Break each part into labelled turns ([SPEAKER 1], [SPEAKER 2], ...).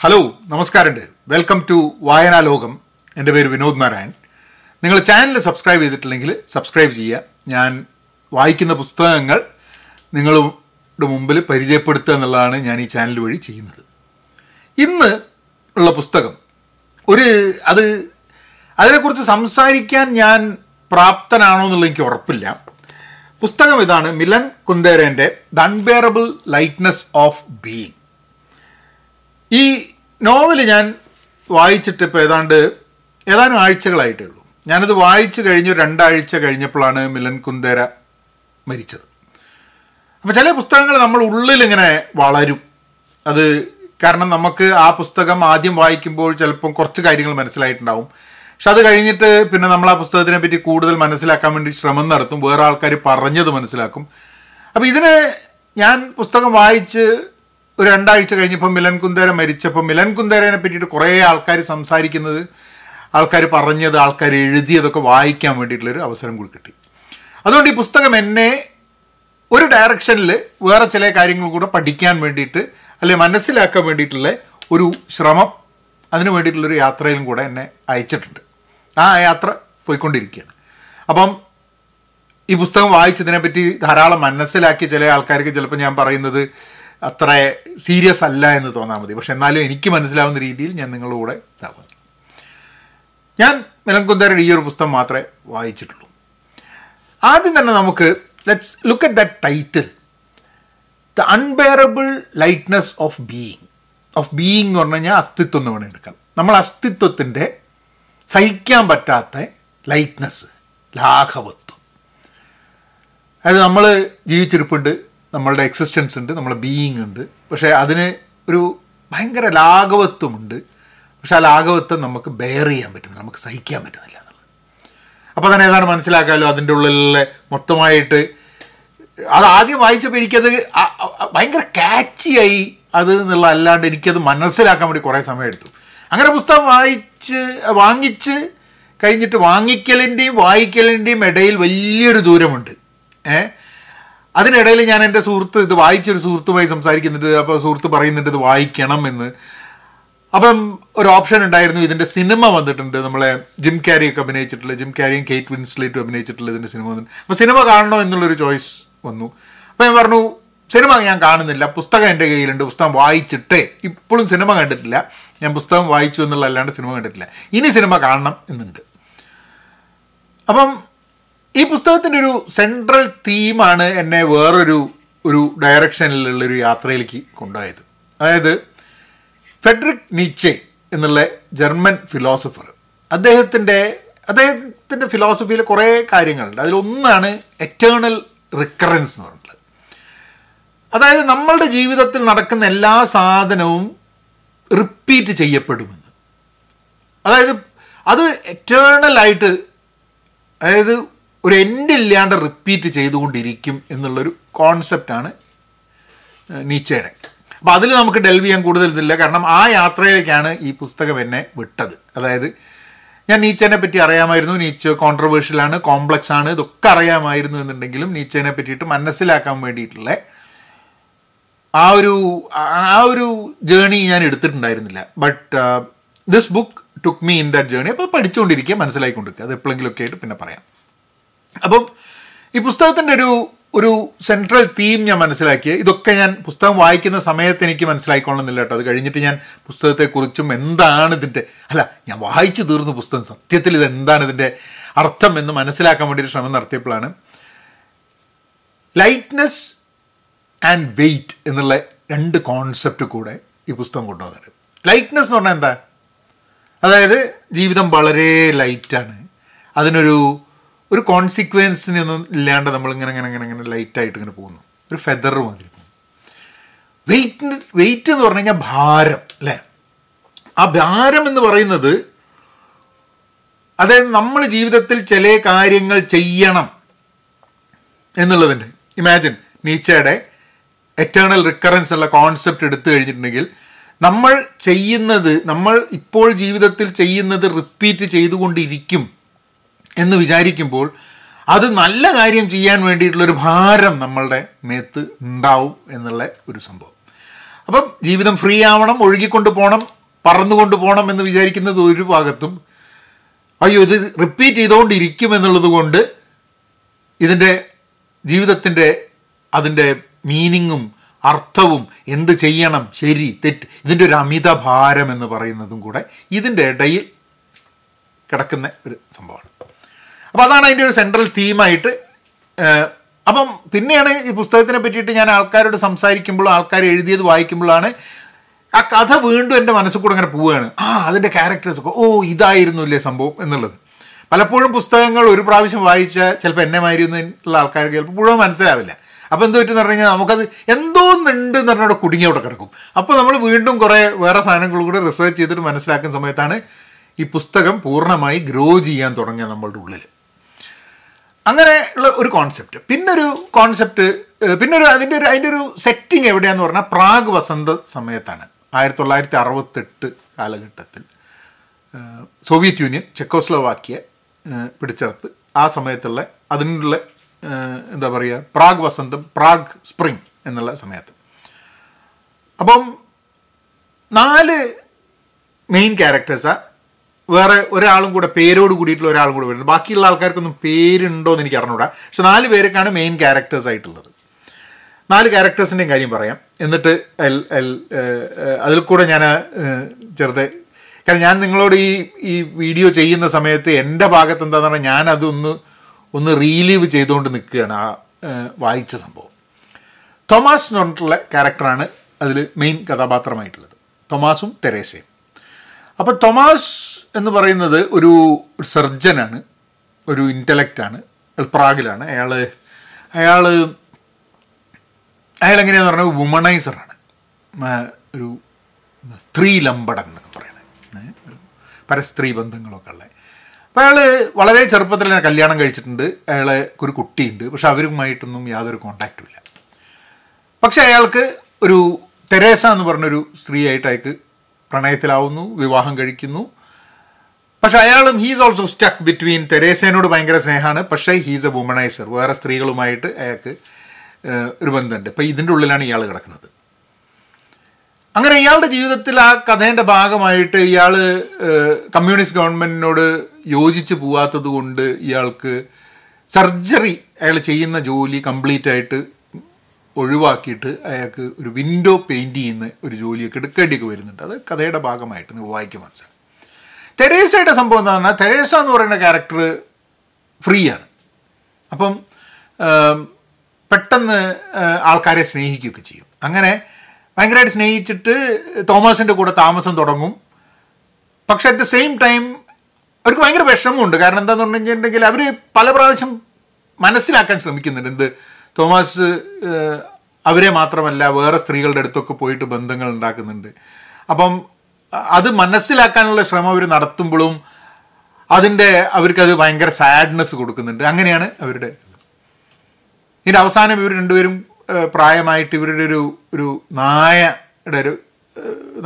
[SPEAKER 1] Hello നമസ്കാരമുണ്ട്. Welcome to വായനാ ലോകം. എന്റെ പേര് വിനോദ് നാരായൺ. നിങ്ങൾ ചാനൽ സബ്സ്ക്രൈബ് ചെയ്തിട്ടില്ലെങ്കിൽ സബ്സ്ക്രൈബ് ചെയ്യുക. ഞാൻ വായിക്കുന്ന പുസ്തകങ്ങൾ നിങ്ങളുടെ മുമ്പിൽ പരിചയപ്പെടുത്തുക എന്നുള്ളതാണ് ഞാൻ ഈ ചാനൽ വഴി ചെയ്യുന്നത്. ഇന്ന് ഉള്ള പുസ്തകം ഒരു അത് അതിനെക്കുറിച്ച് സംസാരിക്കാൻ ഞാൻ പ്രാപ്തനാണോ എന്നുള്ള എനിക്ക് ഉറപ്പില്ല. പുസ്തകം ഇതാണ് Milan കുന്തേരേന്റെ the unbearable lightness of being ഈ നോവൽ ഞാൻ വായിച്ചിട്ട് ഇപ്പോൾ ഏതാണ്ട് ഏതാനും ആഴ്ചകളായിട്ടേ ഉള്ളൂ ഞാനത് വായിച്ചു കഴിഞ്ഞു രണ്ടാഴ്ച കഴിഞ്ഞപ്പോഴാണ് മിലൻ കുന്ദേര മരിച്ചത്. അപ്പോൾ ചില പുസ്തകങ്ങൾ നമ്മൾ ഉള്ളിലിങ്ങനെ വളരും. അത് കാരണം നമുക്ക് ആ പുസ്തകം ആദ്യം വായിക്കുമ്പോൾ ചിലപ്പം കുറച്ച് കാര്യങ്ങൾ മനസ്സിലായിട്ടുണ്ടാവും. പക്ഷെ അത് കഴിഞ്ഞിട്ട് പിന്നെ നമ്മൾ ആ പുസ്തകത്തിനെ പറ്റി കൂടുതൽ മനസ്സിലാക്കാൻ വേണ്ടി ശ്രമം നടത്തും. വേറെ ആൾക്കാർ പറഞ്ഞത് മനസ്സിലാക്കും. അപ്പോൾ ഇതിന് ഞാൻ പുസ്തകം വായിച്ച് ഒരു രണ്ടാഴ്ച കഴിഞ്ഞപ്പോൾ മിലൻ കുന്ദേര മരിച്ചപ്പോൾ മിലൻ കുന്ദേരനെ പറ്റിയിട്ട് കുറേ ആൾക്കാർ സംസാരിക്കുന്നത് ആൾക്കാർ പറഞ്ഞത് ആൾക്കാർ എഴുതിയതൊക്കെ വായിക്കാൻ വേണ്ടിയിട്ടുള്ളൊരു അവസരം കൂടി കിട്ടി. അതുകൊണ്ട് ഈ പുസ്തകം എന്നെ ഒരു ഡയറക്ഷനിൽ വേറെ ചില കാര്യങ്ങൾ കൂടെ പഠിക്കാൻ വേണ്ടിയിട്ട് അല്ലെങ്കിൽ മനസ്സിലാക്കാൻ വേണ്ടിയിട്ടുള്ള ഒരു ശ്രമം അതിന് വേണ്ടിയിട്ടുള്ളൊരു യാത്രയിലും കൂടെ എന്നെ അയച്ചിട്ടുണ്ട്. ആ യാത്ര പോയിക്കൊണ്ടിരിക്കുകയാണ്. അപ്പം ഈ പുസ്തകം വായിച്ചതിനെപ്പറ്റി ധാരാളം മനസ്സിലാക്കി ചില ആൾക്കാർക്ക് ചിലപ്പോൾ ഞാൻ പറയുന്നത് അത്ര സീരിയസ് അല്ല എന്ന് തോന്നാൽ മതി. പക്ഷെ എന്നാലും എനിക്ക് മനസ്സിലാവുന്ന രീതിയിൽ ഞാൻ നിങ്ങളുടെ കൂടെ ഇതാവുന്നു ഞാൻ മിലംകുന്ദരുടെ ഈ ഒരു പുസ്തകം മാത്രമേ വായിച്ചിട്ടുള്ളൂ. ആദ്യം തന്നെ നമുക്ക് let's look at that title the unbearable lightness of being of being എന്ന് പറഞ്ഞു കഴിഞ്ഞാൽ അസ്തിത്വം എന്ന് വേണം എടുക്കാം. നമ്മൾ അസ്തിത്വത്തിന്റെ സഹിക്കാൻ പറ്റാത്ത ലൈറ്റ്നെസ് ലാഘവത്വം. അതായത് നമ്മൾ ജീവിച്ചിരിപ്പുണ്ട് നമ്മളുടെ എക്സിസ്റ്റൻസ് ഉണ്ട് നമ്മളെ ബീയിങ് ഉണ്ട്. പക്ഷേ അതിന് ഒരു ഭയങ്കര ലാഘവത്വമുണ്ട്. പക്ഷെ ആ ലാഘവത്വം നമുക്ക് ബെയർ ചെയ്യാൻ പറ്റുന്നില്ല നമുക്ക് സഹിക്കാൻ പറ്റുന്നില്ല എന്നുള്ളത്. അപ്പോൾ തന്നെ ഏതാണ് മനസ്സിലാക്കാമല്ലോ അതിന്റെ ഉള്ളിലെ മൊത്തമായിട്ട്? അത് ആദ്യം വായിച്ചപ്പോൾ എനിക്കത് ഭയങ്കര കാച്ചിയായി അത് എന്നുള്ള അല്ലാണ്ട് എനിക്കത് മനസ്സിലാക്കാൻ വേണ്ടി കുറേ സമയം എടുത്തു. അങ്ങനെ പുസ്തകം വായിച്ച് വാങ്ങിച്ച് കഴിഞ്ഞിട്ട് വാങ്ങിക്കലിന്റെയും വായിക്കലിന്റെയും ഇടയിൽ വലിയൊരു ദൂരമുണ്ട്. ഏ? അതിനിടയിൽ ഞാൻ എന്റെ സുഹൃത്ത് ഇത് വായിച്ചൊരു സുഹൃത്തുമായി സംസാരിക്കുന്നുണ്ട് അപ്പോൾ സുഹൃത്ത് പറയുന്നുണ്ട് ഇത് വായിക്കണം എന്ന്. അപ്പം ഒരു ഓപ്ഷൻ ഉണ്ടായിരുന്നു ഇതിന്റെ സിനിമ വന്നിട്ടുണ്ട്. നമ്മളെ ജിം ക്യാരി ഒക്കെ അഭിനയിച്ചിട്ടുള്ള ജിം ക്യാരിയും കേറ്റ് വിൻസ്ലേറ്റും അഭിനയിച്ചിട്ടുള്ള ഇതിന്റെ സിനിമ വന്നിട്ടുണ്ട്. അപ്പോൾ സിനിമ കാണണോ എന്നുള്ളൊരു ചോയ്സ് വന്നു. അപ്പോൾ ഞാൻ പറഞ്ഞു സിനിമ ഞാൻ കാണുന്നില്ല പുസ്തകം എന്റെ കയ്യിലുണ്ട് പുസ്തകം വായിച്ചിട്ടേ. ഇപ്പോഴും സിനിമ കണ്ടിട്ടില്ല. ഞാൻ പുസ്തകം വായിച്ചു എന്നുള്ളതല്ലാണ്ട് സിനിമ കണ്ടിട്ടില്ല. ഇനി സിനിമ കാണണം എന്നുണ്ട്. അപ്പം ഈ പുസ്തകത്തിന്റെ ഒരു സെൻട്രൽ തീമാണ് എന്നെ വേറൊരു ഒരു ഡയറക്ഷനിലുള്ളൊരു യാത്രയിലേക്ക് കൊണ്ടുപോയത്. അതായത് ഫെഡറിക് നീച്ചെ എന്നുള്ള ജർമ്മൻ ഫിലോസഫർ അദ്ദേഹത്തിന്റെ അദ്ദേഹത്തിന്റെ ഫിലോസഫിയിൽ കുറേ കാര്യങ്ങളുണ്ട്. അതിലൊന്നാണ് എറ്റേണൽ റിക്കറൻസ് എന്ന് പറഞ്ഞിട്ടുള്ളത്. അതായത് നമ്മളുടെ ജീവിതത്തിൽ നടക്കുന്ന എല്ലാ സാധനവും റിപ്പീറ്റ് ചെയ്യപ്പെടുമെന്ന്. അതായത് അത് എറ്റേണലായിട്ട് അതായത് ഒരു എൻഡ് ഇല്ലാണ്ട് റിപ്പീറ്റ് ചെയ്തുകൊണ്ടിരിക്കും എന്നുള്ളൊരു കോൺസെപ്റ്റാണ് നീച്ചയുടെ. അപ്പോൾ അതിൽ നമുക്ക് ഡെൽവ് ചെയ്യാൻ കൂടുതൽ ഇതില്ല. കാരണം ആ യാത്രയിലേക്കാണ് ഈ പുസ്തകം എന്നെ വിട്ടത്. അതായത് ഞാൻ നീച്ചനെ പറ്റി അറിയാമായിരുന്നു. നീച്ച കോൺട്രവേഴ്ഷ്യലാണ് കോംപ്ലക്സ് ആണ് ഇതൊക്കെ അറിയാമായിരുന്നു എന്നുണ്ടെങ്കിലും നീച്ചനെ പറ്റിയിട്ട് മനസ്സിലാക്കാൻ വേണ്ടിയിട്ടുള്ള ആ ഒരു ആ ഒരു ജേണി ഞാൻ എടുത്തിട്ടുണ്ടായിരുന്നില്ല. But this book took me in that journey അപ്പോൾ പഠിച്ചുകൊണ്ടിരിക്കുക മനസ്സിലായിക്കൊണ്ടിരിക്കുക. അത് എപ്പോഴെങ്കിലുമൊക്കെ ആയിട്ട് പിന്നെ പറയാം. അപ്പം ഈ പുസ്തകത്തിന്റെ ഒരു ഒരു സെൻട്രൽ തീം ഞാൻ മനസ്സിലാക്കിയത് ഇതൊക്കെ ഞാൻ പുസ്തകം വായിക്കുന്ന സമയത്ത് എനിക്ക് മനസ്സിലായിക്കൊള്ളുന്നില്ല കേട്ടോ. അത് കഴിഞ്ഞിട്ട് ഞാൻ പുസ്തകത്തെക്കുറിച്ചും എന്താണ് ഇതിന്റെ അല്ല ഞാൻ വായിച്ചു തീർന്ന പുസ്തകം. സത്യത്തിൽ ഇത് എന്താണ് ഇതിന്റെ അർത്ഥം എന്ന് മനസ്സിലാക്കാൻ വേണ്ടി ഒരു ശ്രമം നടത്തിയപ്പോഴാണ്. ലൈറ്റ്നെസ് ആൻഡ് വെയിറ്റ് എന്നുള്ള രണ്ട് കോൺസെപ്റ്റ് കൂടെ ഈ പുസ്തകം കൊണ്ടുവന്നത്. ലൈറ്റ്നെസ് എന്ന് പറഞ്ഞാൽ എന്താ? അതായത് ജീവിതം വളരെ ലൈറ്റാണ് അതിനൊരു ഒരു കോൺസിക്വൻസിനൊന്നും ഇല്ലാണ്ട് നമ്മളിങ്ങനെ ഇങ്ങനെ ഇങ്ങനെ ഇങ്ങനെ ലൈറ്റായിട്ട് ഇങ്ങനെ പോകുന്നു. ഒരു ഫെദർ മാതിരി വെയിറ്റ് വെയിറ്റ് എന്ന് പറഞ്ഞു കഴിഞ്ഞാൽ ഭാരം അല്ലേ? ആ ഭാരം എന്ന് പറയുന്നത് അതായത് നമ്മൾ ജീവിതത്തിൽ ചില കാര്യങ്ങൾ ചെയ്യണം എന്നുള്ളതിന്റെ ഇമാജിൻ നീച്ചയുടെ എറ്റേണൽ റിക്കറൻസ് ഉള്ള കോൺസെപ്റ്റ് എടുത്തു കഴിഞ്ഞിട്ടുണ്ടെങ്കിൽ നമ്മൾ ചെയ്യുന്നത് നമ്മൾ ഇപ്പോൾ ജീവിതത്തിൽ ചെയ്യുന്നത് റിപ്പീറ്റ് ചെയ്തുകൊണ്ടിരിക്കും. എന്ന് വിചാരിക്കുമ്പോൾ അത് നല്ല കാര്യം ചെയ്യാൻ വേണ്ടിയിട്ടുള്ളൊരു ഭാരം നമ്മളുടെ മേത്ത് ഉണ്ടാവും എന്നുള്ള ഒരു സംഭവം. അപ്പം ജീവിതം ഫ്രീ ആവണം ഒഴുകിക്കൊണ്ട് പോകണം പറന്നുകൊണ്ട് പോകണം എന്ന് വിചാരിക്കുന്നത് ഒരു ഭാഗത്തും അയ്യോ ഇത് റിപ്പീറ്റ് ചെയ്തുകൊണ്ടിരിക്കും എന്നുള്ളത് കൊണ്ട് ഇതിന്റെ ജീവിതത്തിന്റെ അതിന്റെ മീനിങ്ങും അർത്ഥവും എന്ത് ചെയ്യണം ശരി തെറ്റ് ഇതിന്റെ ഒരു അമിത ഭാരം എന്ന് പറയുന്നതും കൂടെ ഇതിന്റെ ഇടയിൽ കിടക്കുന്ന ഒരു സംഭവമാണ്. അപ്പോൾ അതാണ് അതിന്റെ ഒരു സെൻട്രൽ തീമായിട്ട് അപ്പം പിന്നെയാണ് ഈ പുസ്തകത്തിനെ പറ്റിയിട്ട് ഞാൻ ആൾക്കാരോട് സംസാരിക്കുമ്പോഴും ആൾക്കാർ എഴുതിയത് വായിക്കുമ്പോഴാണ് ആ കഥ വീണ്ടും എന്റെ മനസ്സിൽ കൂടെ അങ്ങനെ പോവുകയാണ്. ആ അതിന്റെ ക്യാരക്ടേഴ്സൊക്കെ ഓ ഇതായിരുന്നു ഇല്ലേ സംഭവം എന്നുള്ളത്. പലപ്പോഴും പുസ്തകങ്ങൾ ഒരു പ്രാവശ്യം വായിച്ചാൽ ചിലപ്പോൾ എന്നെ മാതിരിയുള്ള ആൾക്കാർക്ക് ചിലപ്പോൾ മുഴുവൻ മനസ്സിലാവില്ല. അപ്പോൾ എന്ത് പറ്റുമെന്ന് പറഞ്ഞു കഴിഞ്ഞാൽ നമുക്കത് എന്തോന്നുണ്ട് എന്ന് പറഞ്ഞാൽ കുടുങ്ങി അവിടെ കിടക്കും. അപ്പോൾ നമ്മൾ വീണ്ടും കുറേ വേറെ സാധനങ്ങൾ കൂടെ റിസർച്ച് ചെയ്തിട്ട് മനസ്സിലാക്കുന്ന സമയത്താണ് ഈ പുസ്തകം പൂർണമായി ഗ്രോ ചെയ്യാൻ തുടങ്ങിയ നമ്മളുടെ ഉള്ളിൽ അങ്ങനെ ഉള്ള ഒരു കോൺസെപ്റ്റ് പിന്നൊരു കോൺസെപ്റ്റ് പിന്നൊരു അതിന്റെ ഒരു അതിന്റെ ഒരു സെറ്റിംഗ് എവിടെയാന്ന് പറഞ്ഞാൽ പ്രാഗ് വസന്ത സമയത്താണ്. ആയിരത്തി തൊള്ളായിരത്തി അറുപത്തെട്ട് കാലഘട്ടത്തിൽ സോവിയറ്റ് യൂണിയൻ ചെക്കോസ്ലോവാക്കിയ പിടിച്ചെടുത്ത് ആ സമയത്തുള്ള അതിനുള്ള എന്താ പറയുക പ്രാഗ് വസന്തം പ്രാഗ് സ്പ്രിംഗ് എന്നുള്ള സമയത്ത്. അപ്പം നാല് മെയിൻ ക്യാരക്ടേഴ്സാണ് വേറെ ഒരാളും കൂടെ പേരോട് കൂടിയിട്ടുള്ള ഒരാളും കൂടെ വരുന്നത് ബാക്കിയുള്ള ആൾക്കാർക്കൊന്നും പേരുണ്ടോ എന്ന് എനിക്ക് അറിഞ്ഞൂടാ. പക്ഷെ നാല് പേരൊക്കെയാണ് മെയിൻ ക്യാരക്ടേഴ്സ് ആയിട്ടുള്ളത്. നാല് ക്യാരക്ടേഴ്സിന്റെയും കാര്യം പറയാം. എന്നിട്ട് എൽ- എൽ- അതിൽ കൂടെ ഞാൻ ചെറുതെ കാരണം ഞാൻ നിങ്ങളോട് ഈ ഈ വീഡിയോ ചെയ്യുന്ന സമയത്ത് എന്റെ ഭാഗത്ത് എന്താണെന്ന് പറഞ്ഞാൽ ഞാനതൊന്ന് ഒന്ന് റീലീവ് ചെയ്തുകൊണ്ട് നിൽക്കുകയാണ് ആ വായിച്ച സംഭവം. തോമാസ് എന്ന് പറഞ്ഞിട്ടുള്ള ക്യാരക്ടറാണ് അതിൽ മെയിൻ കഥാപാത്രമായിട്ടുള്ളത്. തോമാസും തെരേസയും. അപ്പോൾ തൊമാസ് എന്ന് പറയുന്നത് ഒരു സർജനാണ് ഒരു ഇന്റലക്റ്റാണ് പ്രാഗിലാണ്. അയാൾ അയാൾ അയാൾ എങ്ങനെയാന്ന് പറഞ്ഞാൽ വുമണൈസറാണ് ഒരു സ്ത്രീ ലമ്പടൻ എന്നൊക്കെ പറയുന്നത് പരസ്ത്രീ ബന്ധങ്ങളൊക്കെ ഉള്ളത് അപ്പോൾ അയാൾ വളരെ ചെറുപ്പത്തിൽ തന്നെ കല്യാണം കഴിച്ചിട്ടുണ്ട്. അയാളെ ഒരു കുട്ടിയുണ്ട്. പക്ഷെ അവരുമായിട്ടൊന്നും യാതൊരു കോണ്ടാക്റ്റും ഇല്ല. പക്ഷെ അയാൾക്ക് ഒരു തെരേസ എന്ന് പറഞ്ഞൊരു സ്ത്രീയായിട്ട് അയാൾക്ക് പ്രണയത്തിലാവുന്നു വിവാഹം കഴിക്കുന്നു. പക്ഷെ അയാളും ഹീസ് ഓൾസോ സ്റ്റക്ക് ബിറ്റ്വീൻ തെരേസേനോട് ഭയങ്കര സ്നേഹമാണ്. പക്ഷേ ഹീസ് എ വുമണൈസർ വേറെ സ്ത്രീകളുമായിട്ട് അയാൾക്ക് ഒരു ബന്ധമുണ്ട്. ഇപ്പം ഇതിന്റെ ഉള്ളിലാണ് ഇയാൾ കിടക്കുന്നത്. അങ്ങനെ ഇയാളുടെ ജീവിതത്തിൽ ആ കഥേന്റെ ഭാഗമായിട്ട് ഇയാൾ കമ്മ്യൂണിസ്റ്റ് ഗവൺമെന്റിനോട് യോജിച്ച് പോവാത്തത് കൊണ്ട് ഇയാൾക്ക് സർജറി അയാൾ ചെയ്യുന്ന ജോലി കംപ്ലീറ്റ് ആയിട്ട് ഒഴിവാക്കിയിട്ട് അയാൾക്ക് ഒരു വിൻഡോ പെയിന്റ് ചെയ്യുന്ന ഒരു ജോലിയൊക്കെ എടുക്കേണ്ടിയൊക്കെ വരുന്നുണ്ട്. അത് കഥയുടെ ഭാഗമായിട്ട് നിങ്ങൾ വായിക്കും മനസ്സിലാവും. തെരേസയുടെ സംഭവം എന്താ പറഞ്ഞാൽ തെരേസ എന്ന് പറയുന്ന ക്യാരക്ടർ ഫ്രീ ആണ്. അപ്പം പെട്ടെന്ന് ആൾക്കാരെ സ്നേഹിക്കുകയൊക്കെ ചെയ്യും. അങ്ങനെ ഭയങ്കരമായിട്ട് സ്നേഹിച്ചിട്ട് തോമസിന്റെ കൂടെ താമസം തുടങ്ങും. പക്ഷെ അറ്റ് ദ സെയിം ടൈം അവർക്ക് ഭയങ്കര വിഷമമുണ്ട്. കാരണം എന്താണെന്ന് പറഞ്ഞു കഴിഞ്ഞിട്ടുണ്ടെങ്കിൽ അവർ പല പ്രാവശ്യം മനസ്സിലാക്കാൻ ശ്രമിക്കുന്നുണ്ട്. എന്ത് തോമസ് അവരെ മാത്രമല്ല വേറെ സ്ത്രീകളുടെ അടുത്തൊക്കെ പോയിട്ട് ബന്ധങ്ങൾ ഉണ്ടാക്കുന്നുണ്ട്. അപ്പം അത് മനസ്സിലാക്കാനുള്ള ശ്രമം അവർ നടത്തുമ്പോഴും അതിന്റെ അവർക്കത് ഭയങ്കര സാഡ്നെസ് കൊടുക്കുന്നുണ്ട്. അങ്ങനെയാണ് അവരുടെ ഇതിന്റെ അവസാനം ഇവർ രണ്ടുപേരും പ്രായമായിട്ട് ഇവരുടെ ഒരു ഒരു നായയുടെ ഒരു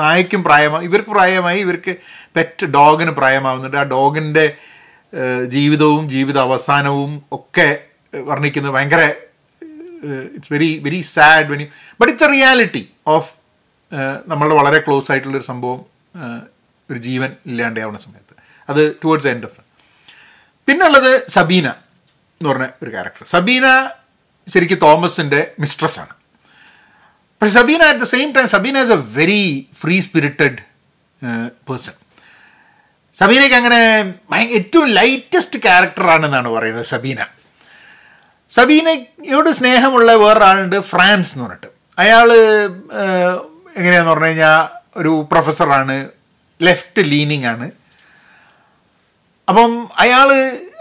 [SPEAKER 1] നായയ്ക്കും പ്രായമായി ഇവർക്ക് പ്രായമായി ഇവർക്ക് പെറ്റ് ഡോഗിന് പ്രായമാവുന്നുണ്ട്. ആ ഡോഗിന്റെ ജീവിതവും ജീവിത അവസാനവും ഒക്കെ വർണിക്കുന്നത് ഭയങ്കര it's very very sad വെനി but it's a reality of നമ്മളുടെ വളരെ ക്ലോസ് ആയിട്ടുള്ളൊരു സംഭവം ഒരു ജീവൻ ഇല്ലാണ്ടാവുന്ന സമയത്ത്. അത് ടുവേർഡ്സ് എൻഡ് ഓഫ് പിന്നുള്ളത് സബീന എന്ന് പറഞ്ഞ ഒരു ക്യാരക്ടർ സബീന ശരിക്കും തോമസിന്റെ മിസ്ട്രസ്സാണ് പക്ഷെ Sabina at the same time Sabina is a very free spirited person സബീനയ്ക്ക് അങ്ങനെ ഏറ്റവും ലൈറ്റസ്റ്റ് ക്യാരക്ടറാണെന്നാണ് പറയുന്നത് സബീന. സബീനയോട് സ്നേഹമുള്ള വേറൊരാളുണ്ട് ഫ്രാൻസ് എന്ന് പറഞ്ഞിട്ട്. അയാൾ എങ്ങനെയാന്ന് പറഞ്ഞു കഴിഞ്ഞാൽ ഒരു പ്രൊഫസറാണ് ലെഫ്റ്റ് ലീനിങ് ആണ്. അപ്പം അയാൾ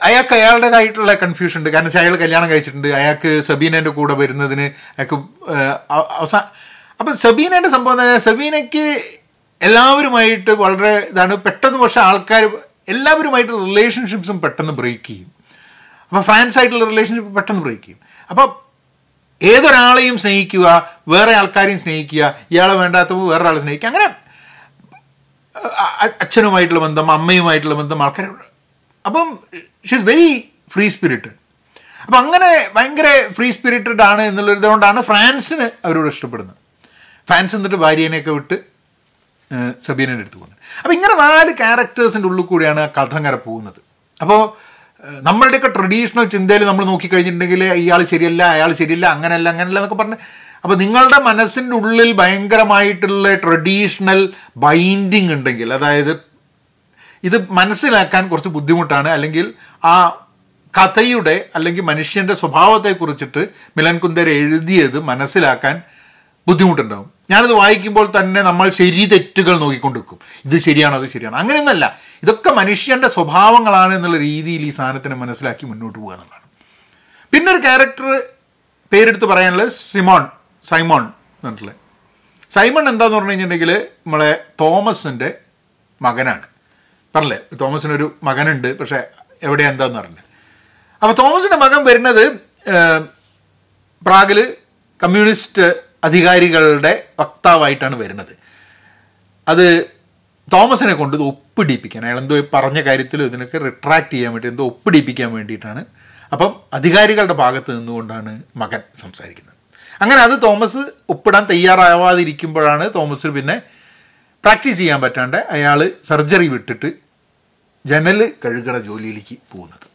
[SPEAKER 1] അയാൾക്ക് അയാളുടേതായിട്ടുള്ള കൺഫ്യൂഷൻ ഉണ്ട്. കാരണം വെച്ചാൽ അയാൾ കല്യാണം കഴിച്ചിട്ടുണ്ട് അയാൾക്ക് സബീനേന്റെ കൂടെ വരുന്നതിന് അയാൾക്ക് അവസാന അപ്പം സബീനേന്റെ സംഭവം എന്താ സബീനയ്ക്ക് എല്ലാവരുമായിട്ട് വളരെ ഇതാണ് പെട്ടെന്ന് പക്ഷേ ആൾക്കാർ എല്ലാവരുമായിട്ട് റിലേഷൻഷിപ്സും പെട്ടെന്ന് ബ്രേക്ക് ചെയ്യും. അപ്പോൾ ഫ്രാൻസ് ആയിട്ടുള്ള റിലേഷൻഷിപ്പ് പെട്ടെന്ന് ബ്രേക്ക് ചെയ്യും. അപ്പോൾ ഏതൊരാളെയും സ്നേഹിക്കുക വേറെ ആൾക്കാരെയും സ്നേഹിക്കുക ഇയാളെ വേണ്ടാത്തപ്പോൾ വേറൊരാളെ സ്നേഹിക്കുക അങ്ങനെ അച്ഛനുമായിട്ടുള്ള ബന്ധം അമ്മയുമായിട്ടുള്ള ബന്ധം ആൾക്കാരുണ്ട്. അപ്പം ഷീസ് വെരി ഫ്രീ സ്പിരിറ്റഡ് അപ്പം അങ്ങനെ ഭയങ്കര ഫ്രീ സ്പിരിറ്റഡ് ആണ് എന്നുള്ളതുകൊണ്ടാണ് ഫ്രാൻസിന് അവരോട് ഇഷ്ടപ്പെടുന്നത്. ഫാൻസ് എന്നിട്ട് ഭാര്യേനെയൊക്കെ വിട്ട് സബീനെ എടുത്തു പോകുന്നത്. അപ്പോൾ ഇങ്ങനെ നാല് ക്യാരക്ടേഴ്സിന്റെ ഉള്ളിൽ കൂടിയാണ് ആ കഥ പോകുന്നത്. അപ്പോൾ നമ്മളുടെയൊക്കെ ട്രഡീഷണൽ ചിന്തയിൽ നമ്മൾ നോക്കിക്കഴിഞ്ഞിട്ടുണ്ടെങ്കിൽ ഇയാൾ ശരിയല്ല അയാൾ ശരിയല്ല അങ്ങനെയല്ല അങ്ങനെയല്ല എന്നൊക്കെ പറഞ്ഞ് അപ്പോൾ നിങ്ങളുടെ മനസ്സിന്റെ ഉള്ളിൽ ഭയങ്കരമായിട്ടുള്ള ട്രഡീഷണൽ ബൈൻഡിങ് ഉണ്ടെങ്കിൽ അതായത് ഇത് മനസ്സിലാക്കാൻ കുറച്ച് ബുദ്ധിമുട്ടാണ്. അല്ലെങ്കിൽ ആ കഥയുടെ അല്ലെങ്കിൽ മനുഷ്യന്റെ സ്വഭാവത്തെക്കുറിച്ചിട്ട് മിലൻ കുന്ദർ എഴുതിയത് മനസ്സിലാക്കാൻ ബുദ്ധിമുട്ടുണ്ടാവും. ഞാനത് വായിക്കുമ്പോൾ തന്നെ നമ്മൾ ശരി തെറ്റുകൾ നോക്കിക്കൊണ്ടിരിക്കും. ഇത് ശരിയാണോ അത് ശരിയാണോ? അങ്ങനെയൊന്നല്ല. ഇതൊക്കെ മനുഷ്യന്റെ സ്വഭാവങ്ങളാണ് എന്നുള്ള രീതിയിൽ ഈ സാധനത്തിനെ മനസ്സിലാക്കി മുന്നോട്ട് പോകുക എന്നുള്ളതാണ്. പിന്നെ ഒരു ക്യാരക്ടർ പേരെടുത്ത് പറയാനുള്ളത് സിമോൺ സൈമോൺ എന്നിട്ടുള്ളത് സൈമൺ എന്താന്ന് പറഞ്ഞു കഴിഞ്ഞിട്ടുണ്ടെങ്കിൽ നമ്മളെ തോമസിന്റെ മകനാണ്. പറഞ്ഞില്ലേ? തോമസിനൊരു മകനുണ്ട് പക്ഷേ എവിടെ എന്താന്ന് പറഞ്ഞത് അപ്പോൾ തോമസിന്റെ മകൻ വരുന്നത് പ്രാഗിൽ കമ്മ്യൂണിസ്റ്റ് അധികാരികളുടെ വക്താവായിട്ടാണ് വരുന്നത്. അത് തോമസിനെ കൊണ്ട് ഇത് ഒപ്പിടിപ്പിക്കാൻ അയാൾ എന്തോ പറഞ്ഞ കാര്യത്തിൽ ഇതിനൊക്കെ റിട്രാക്ട് ചെയ്യാൻ വേണ്ടി എന്തോ ഒപ്പിടിപ്പിക്കാൻ വേണ്ടിയിട്ടാണ്. അപ്പം അധികാരികളുടെ ഭാഗത്ത് നിന്നുകൊണ്ടാണ് മകൻ സംസാരിക്കുന്നത്. അങ്ങനെ അത് തോമസ് ഒപ്പിടാൻ തയ്യാറാവാതിരിക്കുമ്പോഴാണ് തോമസിന് പിന്നെ പ്രാക്ടീസ് ചെയ്യാൻ പറ്റാണ്ട് അയാൾ സർജറി വിട്ടിട്ട് ജനൽ കഴുകണ ജോലിയിലേക്ക് പോകുന്നത്.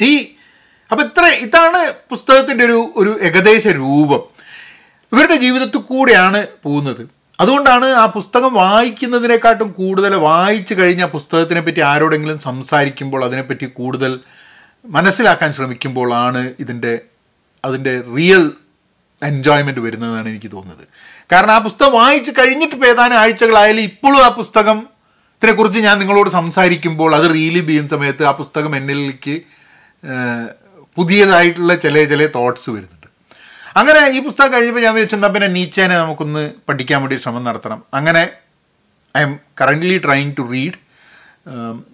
[SPEAKER 1] ഈ അപ്പം ഇത്ര ഇതാണ് പുസ്തകത്തിന്റെ ഒരു ഒരു ഏകദേശ രൂപം. ഇവരുടെ ജീവിതത്തിൽ കൂടെയാണ് പോകുന്നത്. അതുകൊണ്ടാണ് ആ പുസ്തകം വായിക്കുന്നതിനെക്കാട്ടും കൂടുതൽ വായിച്ചു കഴിഞ്ഞ പുസ്തകത്തിനെ പറ്റി ആരോടെങ്കിലും സംസാരിക്കുമ്പോൾ അതിനെപ്പറ്റി കൂടുതൽ മനസ്സിലാക്കാൻ ശ്രമിക്കുമ്പോഴാണ് ഇതിന്റെ അതിന്റെ റിയൽ എൻജോയ്മെന്റ് വരുന്നതെന്നാണ് എനിക്ക് തോന്നുന്നത്. കാരണം ആ പുസ്തകം വായിച്ച് കഴിഞ്ഞിട്ട് ഏതാനും ആഴ്ചകളായാലും ഇപ്പോഴും ആ പുസ്തകം ഇതിനെക്കുറിച്ച് ഞാൻ നിങ്ങളോട് സംസാരിക്കുമ്പോൾ അത് റീലി ചെയ്യുന്ന സമയത്ത് ആ പുസ്തകം എന്നിലേക്ക് പുതിയതായിട്ടുള്ള ചില ചില തോട്ട്സ് വരുന്നുണ്ട്. അങ്ങനെ ഈ പുസ്തകം കഴിയുമ്പോൾ ഞാൻ വിചാരിച്ചു എന്നാൽ പിന്നെ നീച്ചേനെ നമുക്കൊന്ന് പഠിക്കാൻ വേണ്ടി ശ്രമം നടത്തണം. അങ്ങനെ I'm currently trying to read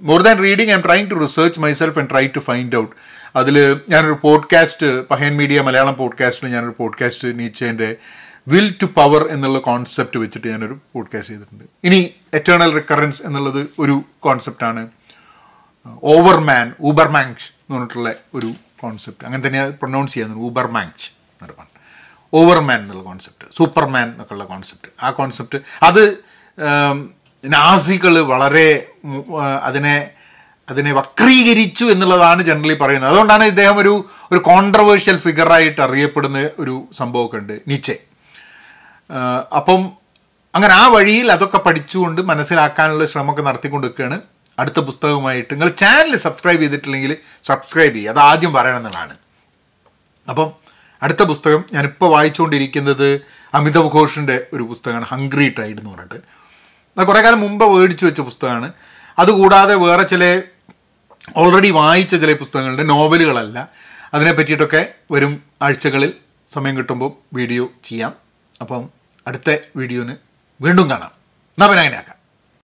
[SPEAKER 1] more than reading I'm trying to research myself and try to find out അതിൽ ഞാനൊരു പോഡ്കാസ്റ്റ് പഹയൻ മീഡിയ മലയാളം പോഡ്കാസ്റ്റിൽ ഞാനൊരു പോഡ്കാസ്റ്റ് നീച്ചേന്റെ വിൽ ടു പവർ എന്നുള്ള കോൺസെപ്റ്റ് വെച്ചിട്ട് ഞാനൊരു പോഡ്കാസ്റ്റ് ചെയ്തിട്ടുണ്ട്. ഇനി എറ്റേണൽ റിക്കറൻസ് എന്നുള്ളത് ഒരു കോൺസെപ്റ്റാണ് ഓവർമാൻ ഊബർമാങ്ഷ് എന്ന് പറഞ്ഞിട്ടുള്ള ഒരു കോൺസെപ്റ്റ് അങ്ങനെ തന്നെ പ്രൊനൗൺസ് ചെയ്യുന്നത്. എന്നൊരു പറഞ്ഞത് ഓവർമാൻ എന്നുള്ള കോൺസെപ്റ്റ് സൂപ്പർമാൻ എന്നൊക്കെയുള്ള കോൺസെപ്റ്റ് ആ കോൺസെപ്റ്റ് അത് നാസികൾ വളരെ അതിനെ അതിനെ വക്രീകരിച്ചു എന്നുള്ളതാണ് ജനറലി പറയുന്നത്. അതുകൊണ്ടാണ് ഇദ്ദേഹം ഒരു ഒരു കോൺട്രവേഴ്ഷ്യൽ ഫിഗറായിട്ട് അറിയപ്പെടുന്ന ഒരു സംഭവമൊക്കെ ഉണ്ട്. നിച്ചെ അപ്പം അങ്ങനെ ആ വഴിയിൽ അതൊക്കെ പഠിച്ചുകൊണ്ട് മനസ്സിലാക്കാനുള്ള ശ്രമമൊക്കെ നടത്തിക്കൊണ്ടിരിക്കുകയാണ്. അടുത്ത പുസ്തകവുമായിട്ട് നിങ്ങൾ ചാനൽ സബ്സ്ക്രൈബ് ചെയ്തിട്ടില്ലെങ്കിൽ സബ്സ്ക്രൈബ് ചെയ്യുക. അത് ആദ്യം പറയണം എന്നുള്ളതാണ്. അപ്പം അടുത്ത പുസ്തകം ഞാനിപ്പോൾ വായിച്ചുകൊണ്ടിരിക്കുന്നത് അമിതാഭ് ഘോഷിന്റെ ഒരു പുസ്തകമാണ് ഹംഗ്രി ട്രൈഡ് എന്ന് പറഞ്ഞിട്ട്. അത് കുറേ കാലം മുമ്പ് മേടിച്ചു വെച്ച പുസ്തകമാണ്. അതുകൂടാതെ വേറെ ചില ഓൾറെഡി വായിച്ച ചില പുസ്തകങ്ങളുടെ നോവലുകളല്ല. അതിനെ പറ്റിയിട്ടൊക്കെ വരും ആഴ്ചകളിൽ സമയം കിട്ടുമ്പോൾ വീഡിയോ ചെയ്യാം. അപ്പം അടുത്ത വീഡിയോന് വീണ്ടും കാണാം. എന്നാൽ പിന്നെ